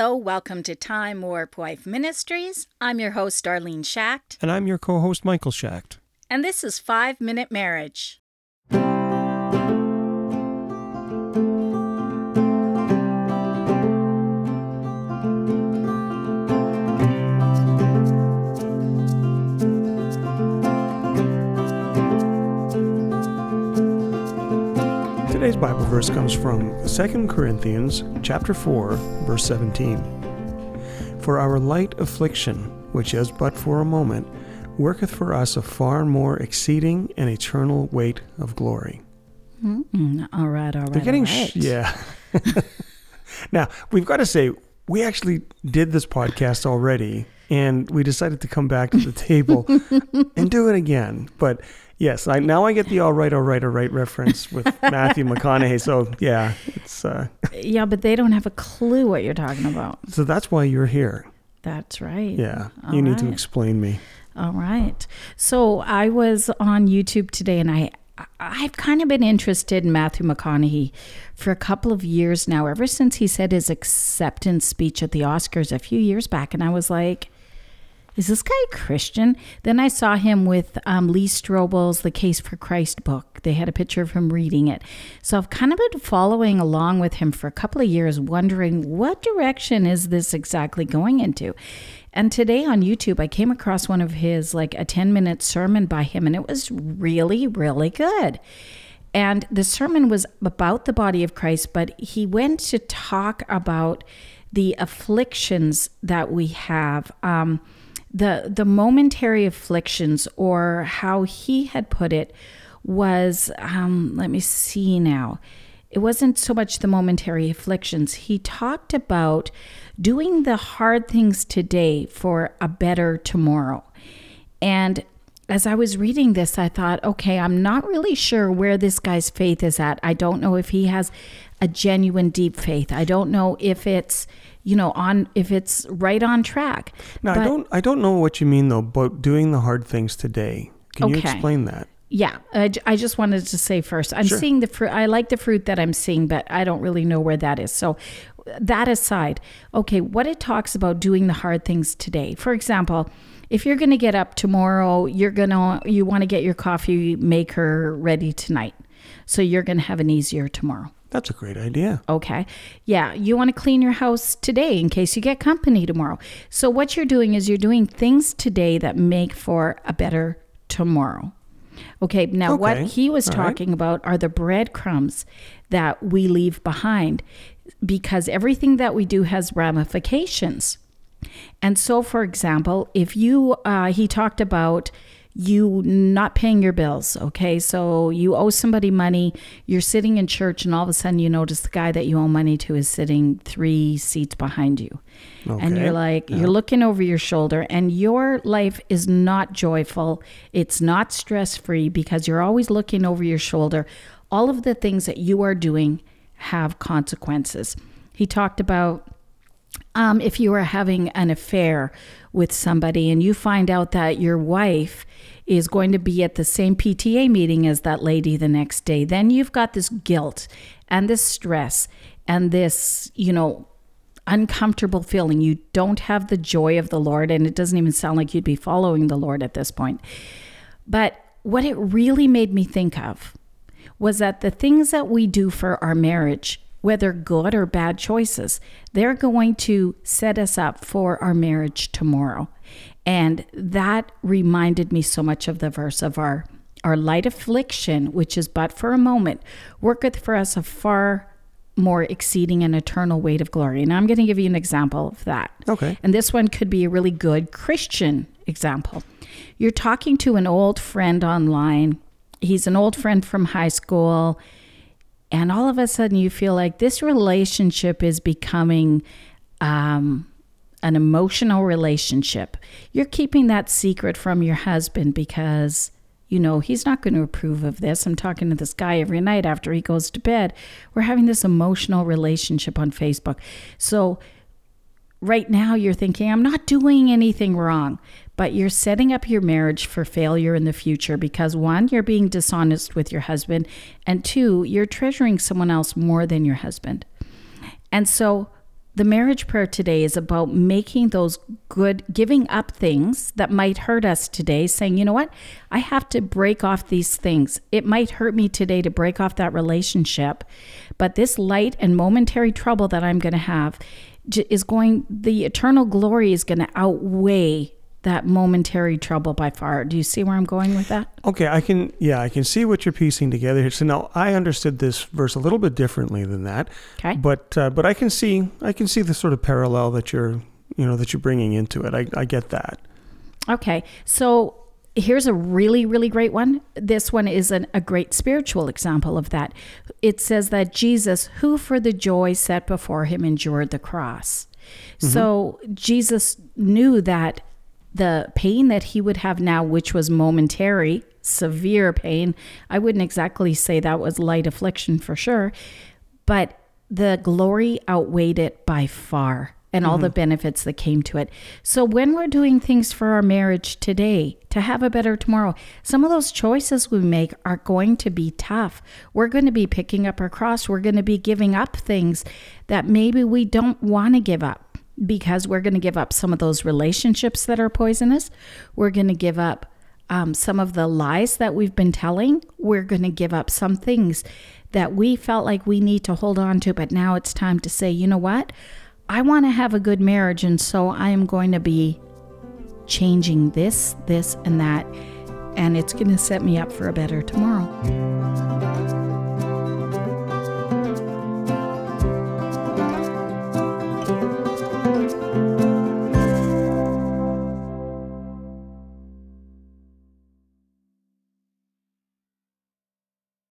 Hello, welcome to Time Warp Wife Ministries. I'm your host, Darlene Schacht, And I'm your co host, Michael Schacht. and this is Five Minute Marriage. Bible verse comes from 2 Corinthians chapter 4, verse 17. For our light affliction, which is but for a moment, worketh for us a far more exceeding and eternal weight of glory. Mm, all right, all right. They're getting all right. sh- yeah. now we've got to say we actually did this podcast already, and we decided to come back to the table and do it again. But yes, I, now I get the all right, all right, all right reference with Matthew McConaughey. So yeah, it's uh, Yeah, but they don't have a clue what you're talking about. so that's why you're here. That's right. Yeah, All you need to explain me. All right. So I was on YouTube today and I I've kind of been interested in Matthew McConaughey for a couple of years now, ever since he said his acceptance speech at the Oscars a few years back. And I was like, is this guy Christian? Then I saw him with um, Lee Strobel's The Case for Christ book. They had a picture of him reading it. So I've kind of been following along with him for a couple of years, wondering what direction is this exactly going into. And today on YouTube, I came across one of his, like a 10 minute sermon by him, and it was really, really good. And the sermon was about the body of Christ, but he went to talk about the afflictions that we have, um, the the momentary afflictions, or how he had put it was. Um, let me see now. It wasn't so much the momentary afflictions. He talked about doing the hard things today for a better tomorrow. And as I was reading this, I thought, okay, I'm not really sure where this guy's faith is at. I don't know if he has a genuine deep faith. I don't know if it's, you know, on if it's right on track. Now I don't I don't know what you mean though about doing the hard things today. Can you explain that? Yeah, I just wanted to say first, I'm Sure. seeing the fruit. I like the fruit that I'm seeing, but I don't really know where that is. So, that aside, okay, what it talks about doing the hard things today. For example, if you're going to get up tomorrow, you're going to you want to get your coffee maker ready tonight. So you're going to have an easier tomorrow. That's a great idea. Okay. Yeah. You want to clean your house today in case you get company tomorrow. So, what you're doing is you're doing things today that make for a better tomorrow. Okay. Now, what he was All right. talking about are the breadcrumbs that we leave behind because everything that we do has ramifications. And so, for example, if you, uh, he talked about you not paying your bills. Okay. So you owe somebody money, you're sitting in church, and all of a sudden you notice the guy that you owe money to is sitting three seats behind you. And you're like, you're looking over your shoulder, and your life is not joyful. It's not stress free because you're always looking over your shoulder. All of the things that you are doing have consequences. He talked about um, if you are having an affair with somebody and you find out that your wife is going to be at the same PTA meeting as that lady the next day, then you've got this guilt and this stress and this, you know, uncomfortable feeling. You don't have the joy of the Lord, and it doesn't even sound like you'd be following the Lord at this point. But what it really made me think of was that the things that we do for our marriage, whether good or bad choices, they're going to set us up for our marriage tomorrow. And that reminded me so much of the verse of our our light affliction, which is but for a moment, worketh for us a far more exceeding and eternal weight of glory. And I'm going to give you an example of that. Okay. And this one could be a really good Christian example. You're talking to an old friend online. He's an old friend from high school. And all of a sudden, you feel like this relationship is becoming um, an emotional relationship. You're keeping that secret from your husband because, you know, he's not going to approve of this. I'm talking to this guy every night after he goes to bed. We're having this emotional relationship on Facebook. So, right now you're thinking, I'm not doing anything wrong, but you're setting up your marriage for failure in the future because one, you're being dishonest with your husband, and two, you're treasuring someone else more than your husband. And so the marriage prayer today is about making those good, giving up things that might hurt us today, saying, you know what, I have to break off these things. It might hurt me today to break off that relationship, but this light and momentary trouble that I'm going to have is going, the eternal glory is going to outweigh that momentary trouble by far. Do you see where I'm going with that? Okay, I can, yeah, I can see what you're piecing together here. So now I understood this verse a little bit differently than that. Okay. But uh, but I can see I can see the sort of parallel that you're you know that you're bringing into it. I, I get that. Okay, so here's a really really great one. This one is an, a great spiritual example of that. It says that Jesus, who for the joy set before him endured the cross. Mm-hmm. So Jesus knew that the pain that he would have now, which was momentary, severe pain, I wouldn't exactly say that was light affliction for sure, but the glory outweighed it by far and all mm-hmm. the benefits that came to it. So when we're doing things for our marriage today to have a better tomorrow, some of those choices we make are going to be tough. We're going to be picking up our cross. We're going to be giving up things that maybe we don't want to give up because we're going to give up some of those relationships that are poisonous. We're going to give up um, some of the lies that we've been telling. We're going to give up some things that we felt like we need to hold on to, but now it's time to say, you know what? I want to have a good marriage, and so I am going to be changing this, this, and that, and it's going to set me up for a better tomorrow.